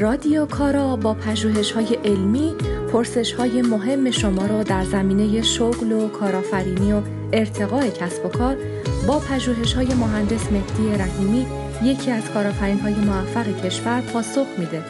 رادیو کارا با پژوهش های علمی پرسش های مهم شما را در زمینه شغل و کارآفرینی و ارتقاء کسب و کار با پژوهش های مهندس مهدی رحیمی یکی از کارآفرین های موفق کشور پاسخ میده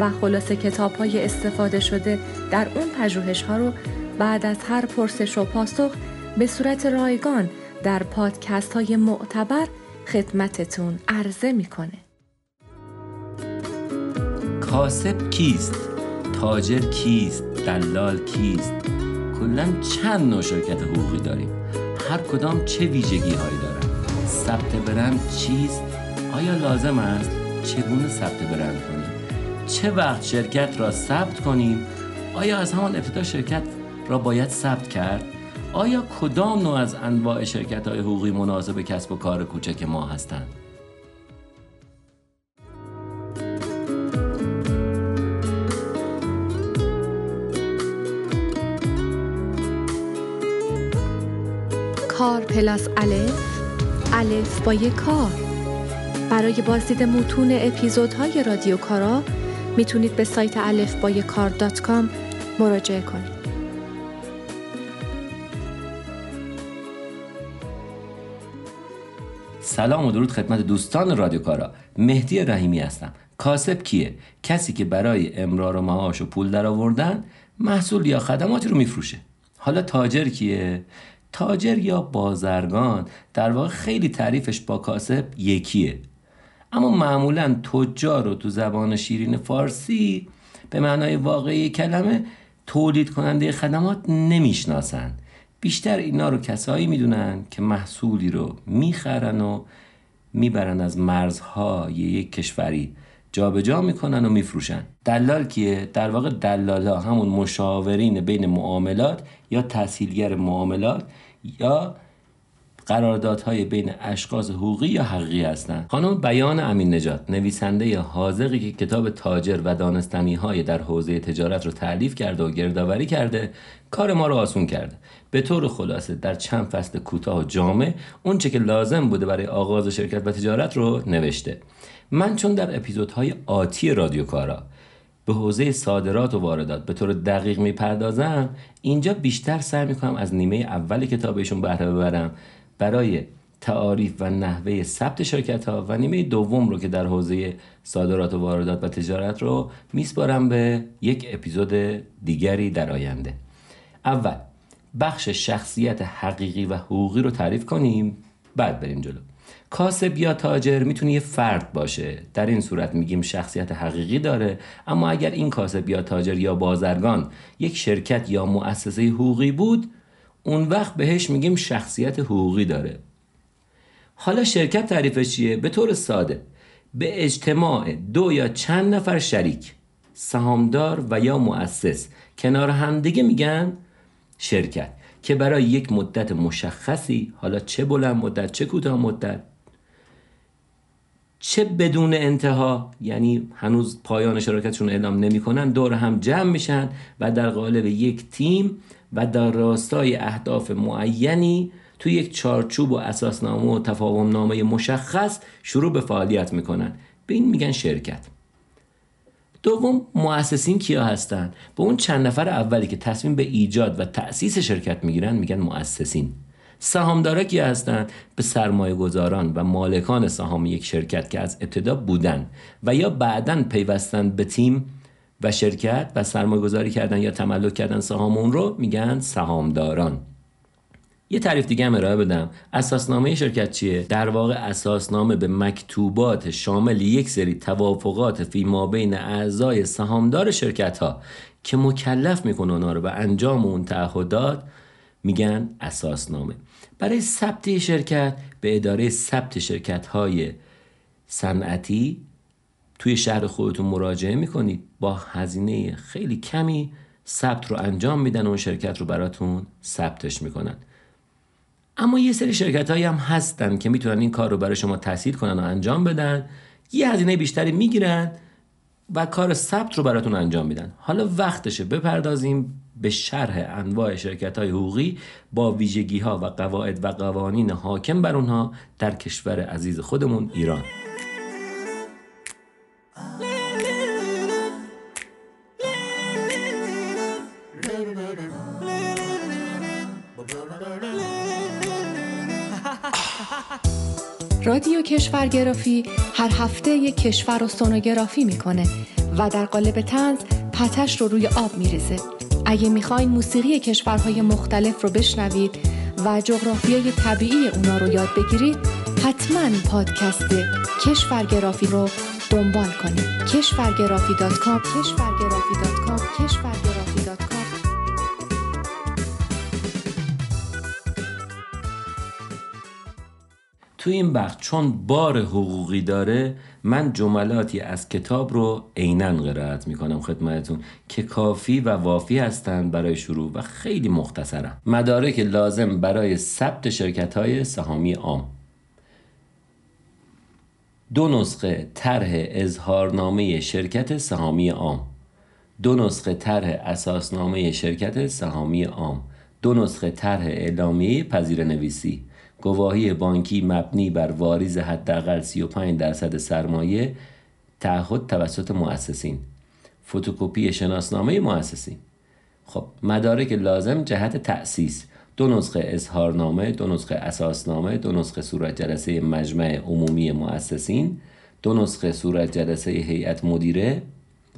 و خلاصه کتاب های استفاده شده در اون پژوهش ها رو بعد از هر پرسش و پاسخ به صورت رایگان در پادکست های معتبر خدمتتون عرضه می‌کنه. کاسب کیست؟ تاجر کیست؟ دلال کیست؟ کلا چند نوع شرکت حقوقی داریم؟ هر کدام چه ویژگی هایی دارن؟ ثبت برند چیست؟ آیا لازم است چگونه ثبت برند کنیم؟ چه وقت شرکت را ثبت کنیم؟ آیا از همان ابتدا شرکت را باید ثبت کرد؟ آیا کدام نوع از انواع شرکت های حقوقی مناسب کسب و کار کوچک ما هستند؟ پلاس الف الف با یک کار برای بازدید متون اپیزودهای رادیو کارا می‌تونید به سایت الف با کار دات کام مراجعه کنید. سلام و درود خدمت دوستان رادیو کارا. مهدی رحیمی هستم. کاسب کیه؟ کسی که برای امرار و معاش و پول در آوردن محصول یا خدماتی رو میفروشه. حالا تاجر کیه؟ تاجر یا بازرگان در واقع خیلی تعریفش با کاسب یکیه. اما معمولا تجار رو تو زبان شیرین فارسی به معنای واقعی کلمه تولید کننده خدمات نمی‌شناسند بیشتر اینا رو کسایی می‌دونن که محصولی رو می‌خرن و می‌برن از مرزهای یک کشوری جابجا جا می‌کنن و میفروشن. دلال کیه؟ در واقع دلالا همون مشاورین بین معاملات یا تحصیلگر معاملات یا قراردادهای بین اشخاص حقوقی یا حقیقی هستند خانم بیان امین نجات نویسنده حاضقی که کتاب تاجر و دانستنی های در حوزه تجارت رو تعلیف کرده و گردآوری کرده کار ما رو آسون کرده. به طور خلاصه در چند فصل کوتاه و جامع اونچه که لازم بوده برای آغاز شرکت و تجارت رو نوشته. من چون در اپیزودهای آتی رادیو کارا به حوزه صادرات و واردات به طور دقیق می‌پردازم اینجا بیشتر سعی می‌کنم از نیمه اول کتابشون بهره ببرم. برای تعاریف و نحوه ثبت شرکت ها و نیمه دوم رو که در حوزه صادرات و واردات و تجارت رو میسپارم به یک اپیزود دیگری در آینده. اول بخش شخصیت حقیقی و حقوقی رو تعریف کنیم بعد بریم جلو. کاسب یا تاجر می‌تونه یه فرد باشه. در این صورت میگیم شخصیت حقیقی داره. اما اگر این کاسب یا تاجر یا بازرگان یک شرکت یا مؤسسه حقوقی بود اون وقت بهش میگیم شخصیت حقوقی داره. حالا شرکت تعریفش چیه؟ به طور ساده. به اجتماع دو یا چند نفر شریک سهامدار و یا مؤسس. کنار همدیگه میگن شرکت. که برای یک مدت مشخصی حالا چه بلند مدت چه کوتاه مدت چه بدون انتها یعنی هنوز پایان شراکتشون اعلام نمی‌کنن دور هم جمع میشن و در قالب یک تیم و در راستای اهداف معینی تو یک چارچوب و اساسنامه و تفاهم نامه مشخص شروع به فعالیت می‌کنن. به این میگن شرکت. دوم مؤسسین کیا هستن؟ به اون چند نفر اولی که تصمیم به ایجاد و تأسیس شرکت می‌گیرن میگن مؤسسین. سهامدارا کیا هستند به سرمایه گذاران و مالکان سهام یک شرکت که از ابتدا بودن و یا بعدا پیوستن به تیم و شرکت و سرمایه گذاری کردن یا تملک کردن سهام اون رو میگن سهامداران. یه تعریف دیگه هم ارائه بدم. اساسنامه شرکت چیه؟ در واقع اساسنامه به مکتوبات شامل یک سری توافقات فی ما بین اعضای سهامدار شرکت ها که مکلف می‌کنه اونا رو به انجام اون تعهدات میگن اساسنامه. برای ثبت شرکت به اداره ثبت شرکت های صنعتی توی شهر خودتون مراجعه می‌کنید. با هزینه خیلی کمی ثبت رو انجام میدن و اون شرکت رو براتون ثبتش می‌کنن. اما یه سری شرکت هایی هم هستن که می‌تونن این کار رو برای شما تحصیل کنن و انجام بدن. یه هزینه بیشتری می‌گیرن و کار ثبت رو براتون انجام میدن. حالا وقتشه بپردازیم به شرح انواع شرکت های حقوقی با ویژگی ها و قواعد و قوانین حاکم بر اونها در کشور عزیز خودمون ایران. رادیو کشورگرافی هر هفته یک کشور رو سونوگرافی می‌کنه و در قالب طنز پته‌ش رو روی آب میریزه. اگه می‌خواین موسیقی کشورهای مختلف رو بشنوید و جغرافیای طبیعی اونا رو یاد بگیرید حتما پادکست کشورگرافی رو دنبال کنید. کشورگرافی dot com کشورگرافی dot com. تو این بخش چون بار حقوقی داره من جملاتی از کتاب رو عینا قرائت می‌کنم خدمتتون که کافی و وافی هستند برای شروع و خیلی مختصرم. مدارک لازم برای ثبت شرکت های سهامی عام. دو نسخه طرح اظهارنامه شرکت سهامی عام. دو نسخه طرح اساسنامه شرکت سهامی عام. دو نسخه طرح اعلامیه پذیر نویسی گواهی بانکی مبنی بر واریز حداقل 35 درصد سرمایه تعهد توسط مؤسسین. فتوکپی شناسنامه مؤسسین. خب مدارک لازم جهت تأسیس. دو نسخه اظهارنامه دو نسخه اساسنامه دو نسخه صورت جلسه مجمع عمومی مؤسسین دو نسخه صورت جلسه هیئت مدیره.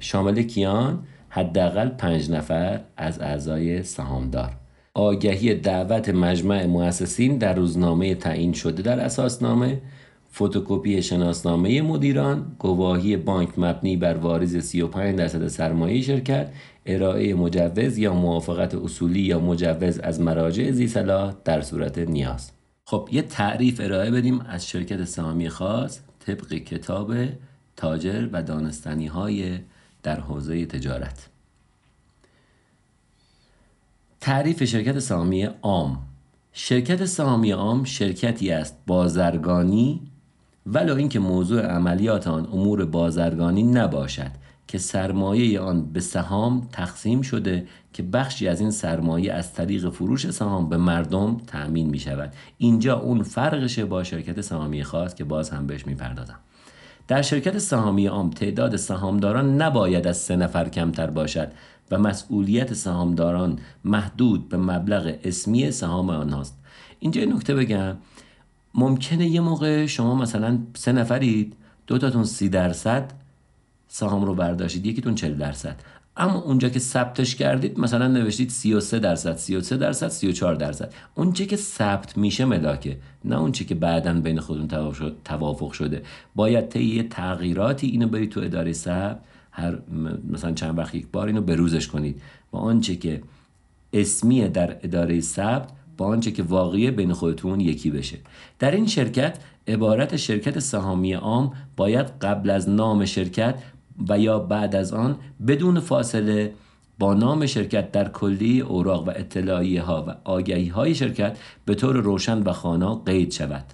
شامل کیان؟ حداقل پنج نفر از اعضای سهامدار. آگهی دعوت مجمع مؤسسین در روزنامه تعیین شده در اساسنامه فتوکپی شناسنامه مدیران گواهی بانک مبنی بر واریز 35 درصد سرمایه شرکت ارائه مجوز یا موافقت اصولی یا مجوز از مراجع زی در صورت نیاز. خب یه تعریف ارائه بدیم از شرکت سهامی خاص طبق کتاب تاجر و دانستنی های در حوزه تجارت. تعریف شرکت سهامی عام. شرکت سهامی عام شرکتی است بازرگانی ولو اینکه موضوع عملیات آن امور بازرگانی نباشد که سرمایه آن به سهام تقسیم شده که بخشی از این سرمایه از طریق فروش سهام به مردم تأمین می شود. اینجا اون فرقشه با شرکت سهامی خاص که باز هم بهش می‌پردازم. در شرکت سهامی عام تعداد سهامداران نباید از سه نفر کمتر باشد. و مسئولیت سهامداران محدود به مبلغ اسمی سهام آنهاست. اینجا نکته بگم. ممکنه یه موقع شما مثلا سه نفرید دوتاتون سی درصد سهام رو برداشتید یکیتون 40 درصد. اما اونجا که ثبتش کردید مثلا نوشتید 33 درصد 33 درصد 34 درصد. اون که ثبت میشه ملاکه نه اون که بعدا بین خودتون توافق شده. باید طی تغییراتی اینو برید تو اداره ثبت هر مثلا چند وقت یک بار اینو بروزش کنید. با آنچه که اسمیه در اداره ثبت با آنچه که واقعی بین خودتون یکی بشه. در این شرکت عبارت شرکت سهامی عام باید قبل از نام شرکت و یا بعد از آن بدون فاصله با نام شرکت در کلی اوراق و اطلاعیه ها و آگهی های شرکت به طور روشن و خانا قید شود.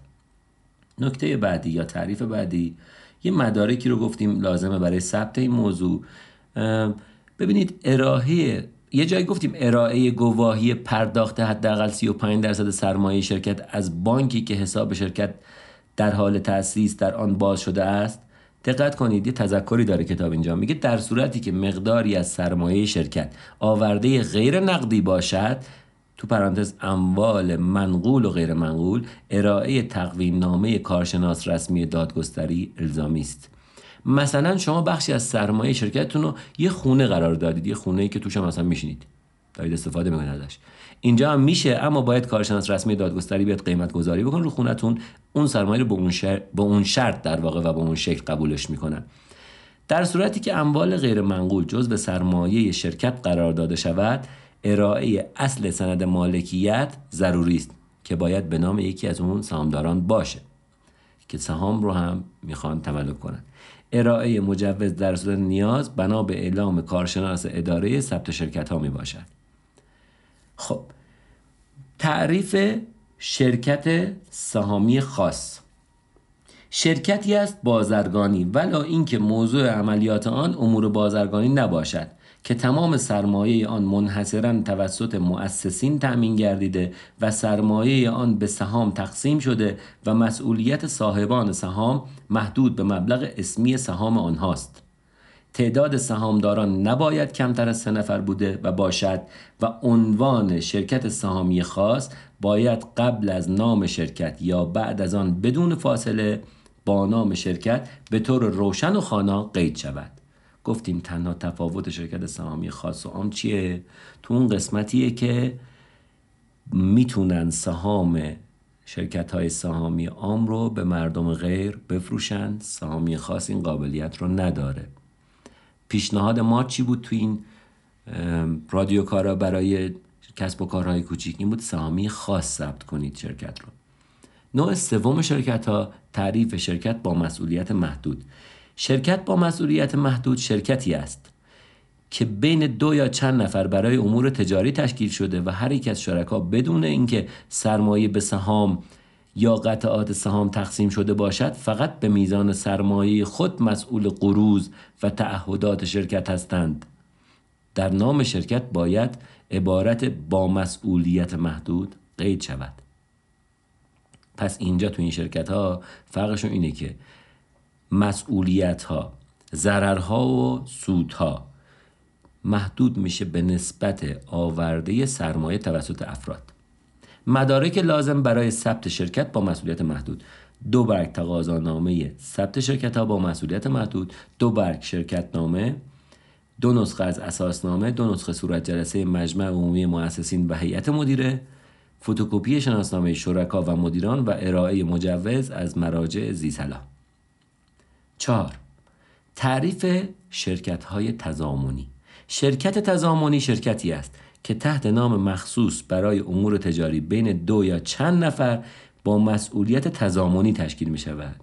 نکته بعدی یا تعریف بعدی یه مدارکی رو گفتیم لازمه برای ثبت این موضوع. ببینید ارائه یه جایی گفتیم ارائه گواهی پرداخت حداقل 35 درصد سرمایه شرکت از بانکی که حساب شرکت در حال تأسیس در آن باز شده است. دقت کنید یه تذکری داره کتاب اینجا. میگه در صورتی که مقداری از سرمایه شرکت آورده غیر نقدی باشد تو پرانتز اموال منقول و غیر منقول ارائه تقویم نامه کارشناس رسمی دادگستری الزامی است. مثلا شما بخشی از سرمایه شرکتتون رو یه خونه قرار دادید یه خونه ای که توش هم مثلا میشینید. دارید استفاده می‌کنید ازش. اینجا هم میشه اما باید کارشناس رسمی دادگستری بیاد قیمت گذاری بکن رو خونتون. اون سرمایه رو به اون, به اون شرط در واقع و به اون شکل قبولش می‌کنن. در صورتی که اموال غیر منقول جز به سرمایه شرکت قرار داده شود ارائه اصل سند مالکیت ضروری است که باید به نام یکی از اون سهامداران باشه که سهام رو هم می‌خوان تملک کنند ارائه مجوز در صورت نیاز بنا به اعلام کارشناس اداره ثبت شرکت ها می باشد خب تعریف شرکت سهامی خاص. شرکتی است بازرگانی ولا اینکه موضوع عملیات آن امور بازرگانی نباشد. که تمام سرمایه آن منحصرا توسط مؤسسین تأمین گردیده و سرمایه آن به سهام تقسیم شده و مسئولیت صاحبان سهام محدود به مبلغ اسمی سهام آنهاست. تعداد سهامداران نباید کمتر از سه نفر بوده و باشد و عنوان شرکت سهامی خاص باید قبل از نام شرکت یا بعد از آن بدون فاصله با نام شرکت به طور روشن و خانا قید شود. گفتیم تنها تفاوت شرکت سهامی خاص و عام چیه؟ تو اون قسمتیه که می‌تونن سهام شرکت های سهامی عام رو به مردم غیر بفروشند سهامی خاص این قابلیت رو نداره. پیشنهاد ما چی بود تو این رادیو کارا برای کسب و کارهای کوچیک؟ این بود سهامی خاص ثبت کنید شرکت رو. نوع سوم شرکت ها تعریف شرکت با مسئولیت محدود. شرکت با مسئولیت محدود شرکتی است که بین دو یا چند نفر برای امور تجاری تشکیل شده و هر یک از شرکا بدون اینکه سرمایه به سهام یا قطعات سهام تقسیم شده باشد فقط به میزان سرمایه خود مسئول قروز و تعهدات شرکت هستند. در نام شرکت باید عبارت با مسئولیت محدود قید شود. پس اینجا تو این شرکت ها فرقشون اینه که مسئولیت ها ضررها و سودها. محدود میشه به نسبت آورده سرمایه توسط افراد. مدارک لازم برای ثبت شرکت با مسئولیت محدود. دو برگ تقاضانامه ثبت شرکت ها با مسئولیت محدود. دو برگ شرکت نامه دو نسخه از اساسنامه دو نسخه صورت جلسه مجمع عمومی مؤسسین و هیئت مدیره فتوکپی شناسنامه شرکا و مدیران و ارائه مجوز از مراجع زیسلا چهار. تعریف شرکت های تضامنی شرکت تضامنی شرکتی است که تحت نام مخصوص برای امور تجاری بین دو یا چند نفر با مسئولیت تضامنی تشکیل می شود.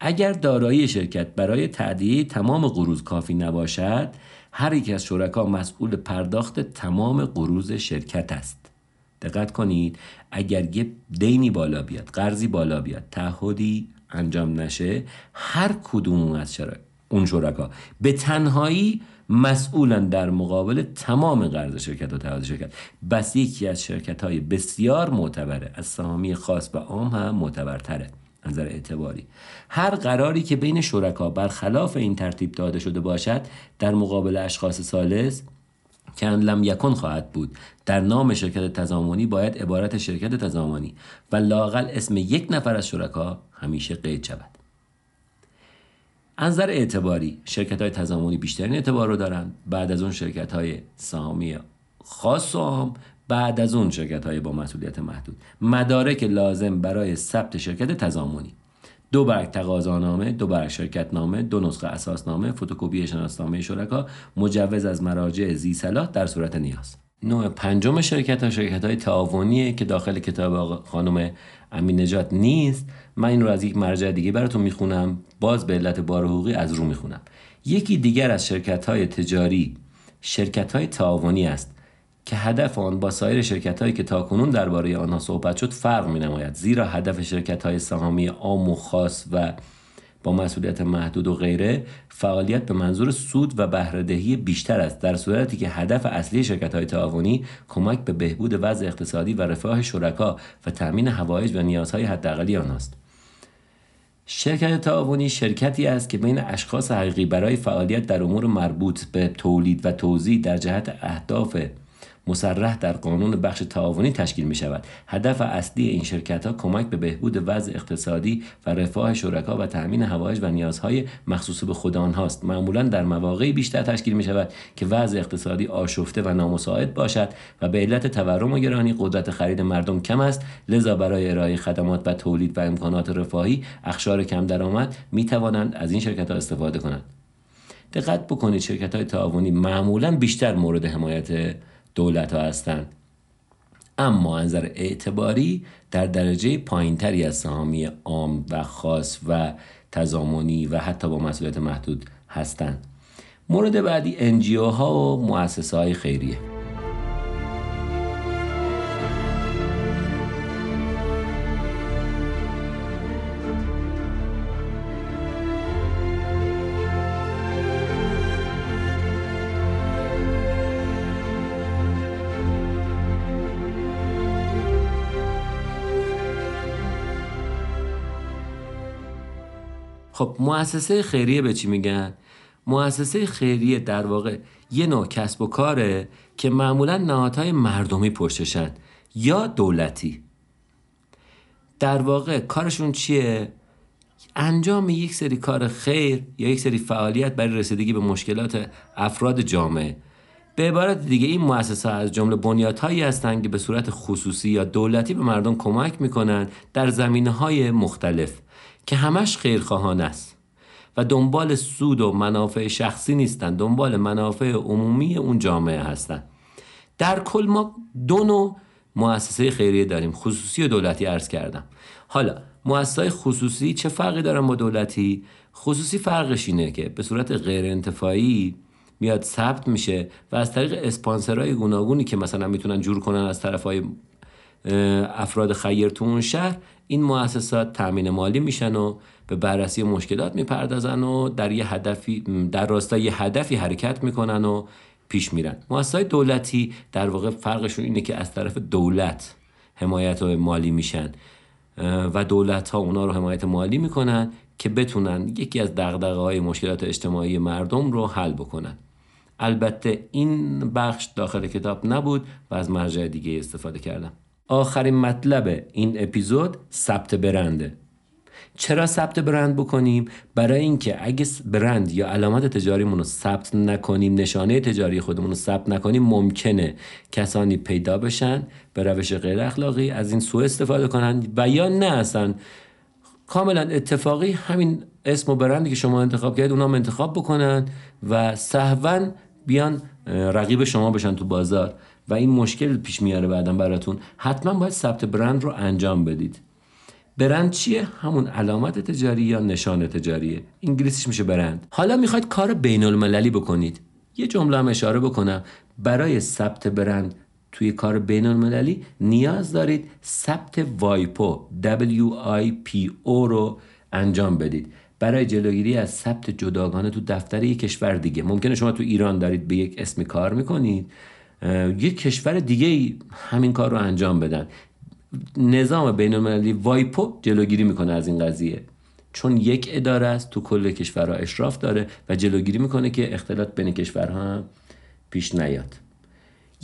اگر دارایی شرکت برای تعدیه تمام قروض کافی نباشد هر یک از شرکا مسئول پرداخت تمام قروض شرکت است. دقت کنید اگر یه دینی بالا بیاد قرضی بالا بیاد تعهدی انجام نشه هر کدوم از شرکا اون شرکا. به تنهایی مسئولن در مقابل تمام قرض شرکت و تعهد شرکت. بس یکی از شرکت های بسیار معتبره. از سهامی خاص و عام هم معتبرتره. نظر اعتباری. هر قراری که بین شرکا برخلاف این ترتیب داده شده باشد در مقابل اشخاص سالس که لم یکن خواهد بود. در نام شرکت تضامنی باید عبارت شرکت تضامنی و لاقل اسم یک نفر از شرکا همیشه قید شود. از اعتباری شرکت های تضامنی بیشترین اعتبار رو دارن بعد از اون شرکت های سهامی خاص و عام بعد از اون شرکت های با مسئولیت محدود. مدارک لازم برای ثبت شرکت تضامنی. دو برگ تقاضانامه دو برگ شرکت نامه دو نسخه اساسنامه فتوکپی شناسنامه شرکا مجوز از مراجع زی صلاح در صورت نیاز. نوع پنجم شرکت ها شرکت های تعاونیه که داخل کتاب خانم امین نجات نیست. من این رو از یک مرجع دیگه براتون می‌خونم. باز به علت بار حقوقی از رو می‌خونم. یکی دیگر از شرکت های تجاری شرکت های تعاونی است. که هدف آن با سایر شرکت هایی که تاکنون درباره آنها صحبت شد فرق می نماید زیرا هدف شرکت های سهامی عام و خاص و با مسئولیت محدود و غیره فعالیت به منظور سود و بهرهدهی بیشتر است در صورتی که هدف اصلی شرکت های تعاونی کمک به بهبود وضع اقتصادی و رفاه شرکا و تامین هوایج و نیازهای حداقلی آنهاست. شرکت تعاونی شرکتی است که بین اشخاص حقیقی برای فعالیت در امور مربوط به تولید و توزیع در جهت اهداف مصرح در قانون بخش تعاونی تشکیل می شود هدف اصلی این شرکت ها کمک به بهبود وضع اقتصادی و رفاه شرکا و تأمین هوایج و نیازهای مخصوص به خود آنهاست. معمولا در مواقعی بیشتر تشکیل می شود که وضع اقتصادی آشفته و نامساعد باشد و به علت تورم و گرانی قدرت خرید مردم کم است. لذا برای ارائه خدمات و تولید و امکانات رفاهی اخشار کم درآمد می توانند از این شرکت ها استفاده کنند. دقت بکنید شرکت های تعاونی معمولا بیشتر مورد حمایت دولت ها هستند. اما از نظر اعتباری در درجه پایینتری از سهامی عام و خاص و تضامنی و حتی با مسئولیت محدود هستند. مورد بعدی انجیو ها و مؤسسه های خیریه. خب مؤسسه خیریه به چی میگن؟ مؤسسه خیریه در واقع یه نوع کسب و کاره که معمولا نهادهای مردمی پشتشن یا دولتی. در واقع کارشون چیه؟ انجام یک سری کار خیر یا یک سری فعالیت برای رسیدگی به مشکلات افراد جامعه. به عبارت دیگه این مؤسسه از جمله بنیادهایی هستند که به صورت خصوصی یا دولتی به مردم کمک می‌کنند در زمینه های مختلف که همش خیرخواهانه است و دنبال سود و منافع شخصی نیستند دنبال منافع عمومی اون جامعه هستند. در کل ما دو نوع مؤسسه خیریه داریم خصوصی و دولتی عرض کردم. حالا مؤسسه خصوصی چه فرقی دارن با دولتی؟ خصوصی فرقش اینه که به صورت غیر انتفاعی میاد ثبت میشه و از طریق اسپانسرهای گوناگونی که مثلا می‌تونن جور کنن از طرف های افراد خیر تو اون شهر این مؤسسات تامین مالی میشن و به بررسی مشکلات می‌پردازن و در یه هدفی در راستای یه هدفی حرکت می‌کنن و پیش میرن. مؤسسات دولتی در واقع فرقشون اینه که از طرف دولت حمایت مالی میشن و دولت ها اونا رو حمایت مالی می‌کنن که بتونن یکی از دغدغه های مشکلات اجتماعی مردم رو حل بکنن. البته این بخش داخل کتاب نبود و از مرجع دیگه استفاده کردم. آخرین مطلب این اپیزود ثبت برنده چرا ثبت برند بکنیم؟ برای اینکه اگه برند یا علامت تجاریمون رو ثبت نکنیم نشانه تجاری خودمون رو ثبت نکنیم ممکنه کسانی پیدا بشن به روش غیر اخلاقی از این سوء استفاده کنند و یا نه اصلا. کاملا اتفاقی همین اسم و برندی که شما انتخاب کردید اونا انتخاب بکنن و سهوا بیان رقیب شما بشن تو بازار. و این مشکل پیش میاره بعدا براتون. حتما باید ثبت برند رو انجام بدید. برند چیه؟ همون علامت تجاری یا نشان تجاریه انگلیسیش میشه برند. حالا می‌خواید کار بین المللی بکنید. یه جمله هم اشاره بکنم. برای ثبت برند توی کار بین المللی نیاز دارید ثبت وایپو W-I-P-O رو انجام بدید. برای جلوگیری از ثبت جداگانه تو دفتر یک کشور دیگه. ممکنه شما تو ایران دارید به یک اسمی کار می‌کنید. یک کشور دیگه همین کار رو انجام بدن. نظام بین المللی وایپو جلوگیری می‌کنه از این قضیه. چون یک اداره است تو کل کشورها اشراف داره و جلوگیری می‌کنه که اختلاط بین کشورها پیش نیاد.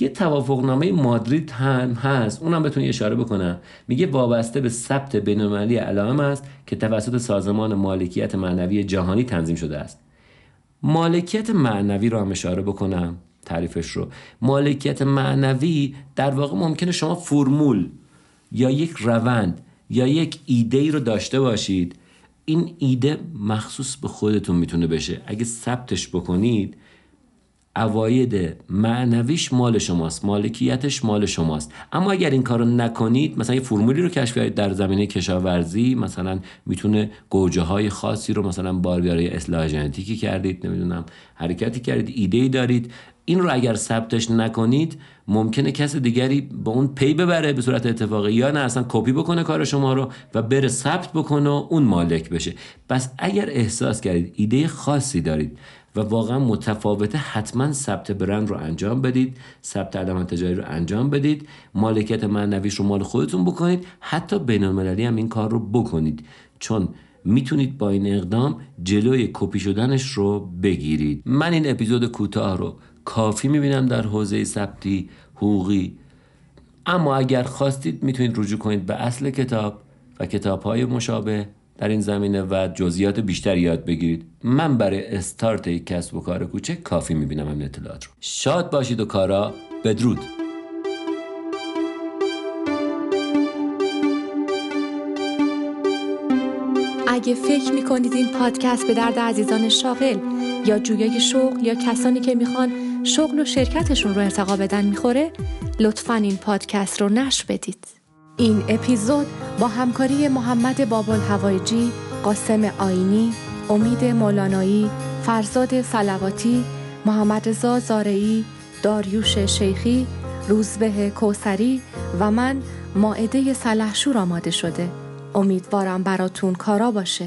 یه توافقنامه مادرید هم هست. اونم بهتون اشاره بکنم. میگه وابسته به ثبت بینالمللی علائم است که توسط سازمان مالکیت معنوی جهانی تنظیم شده است. مالکیت معنوی رو هم اشاره بکنم تعریفش رو. مالکیت معنوی در واقع ممکنه شما فرمول یا یک روند یا یک ایده ای رو داشته باشید. این ایده مخصوص به خودتون می‌تونه بشه. اگه ثبتش بکنید اواید معنویش مال شماست مالکیتش مال شماست. اما اگر این کارو نکنید مثلا یه فرمولی رو کشف کردید در زمینه کشاورزی مثلا می‌تونه گوجه های خاصی رو مثلا بارگاری اصلاح ژنتیکی کردید نمی‌دونم حرکتی کردید ایده ای دارید. این رو اگر ثبتش نکنید ممکنه کس دیگری با اون پی ببره به صورت اتفاقی یا نه اصلا کپی بکنه کار شما رو و بره ثبت بکنه و اون مالک بشه. پس اگر احساس کردید ایده خاصی دارید و واقعا متفاوته. حتما ثبت برند رو انجام بدید ثبت علامت تجاری رو انجام بدید مالکیت معنویش رو مال خودتون بکنید. حتی بین المللی هم این کار رو بکنید. چون می‌تونید با این اقدام جلوی کپی شدنش رو بگیرید. من این اپیزود کوتاه رو کافی می‌بینم در حوزه ثبتی حقوقی. اما اگر خواستید می‌تونید رجوع کنید به اصل کتاب و کتاب های مشابه. در این زمینه و جزئیات بیشتر یاد بگیرید. من برای استارت یک کسب و کار کوچک کافی می‌بینم این اطلاعات رو. شاد باشید و کارا بدرود. اگه فکر می‌کنید این پادکست به درد عزیزان شاغل یا جویای شغل یا کسانی که می‌خوان شغل و شرکتشون رو ارتقا بدن می‌خوره لطفا این پادکست رو نشر بدید. این اپیزود با همکاری محمد بابل هوایجی، قاسم آینی، امید مولانایی، فرزاد سلواتی، محمد رضا زارعی، داریوش شیخی، روزبه کوسری و من ماعده سلحشور آماده شده. امیدوارم براتون کارا باشه.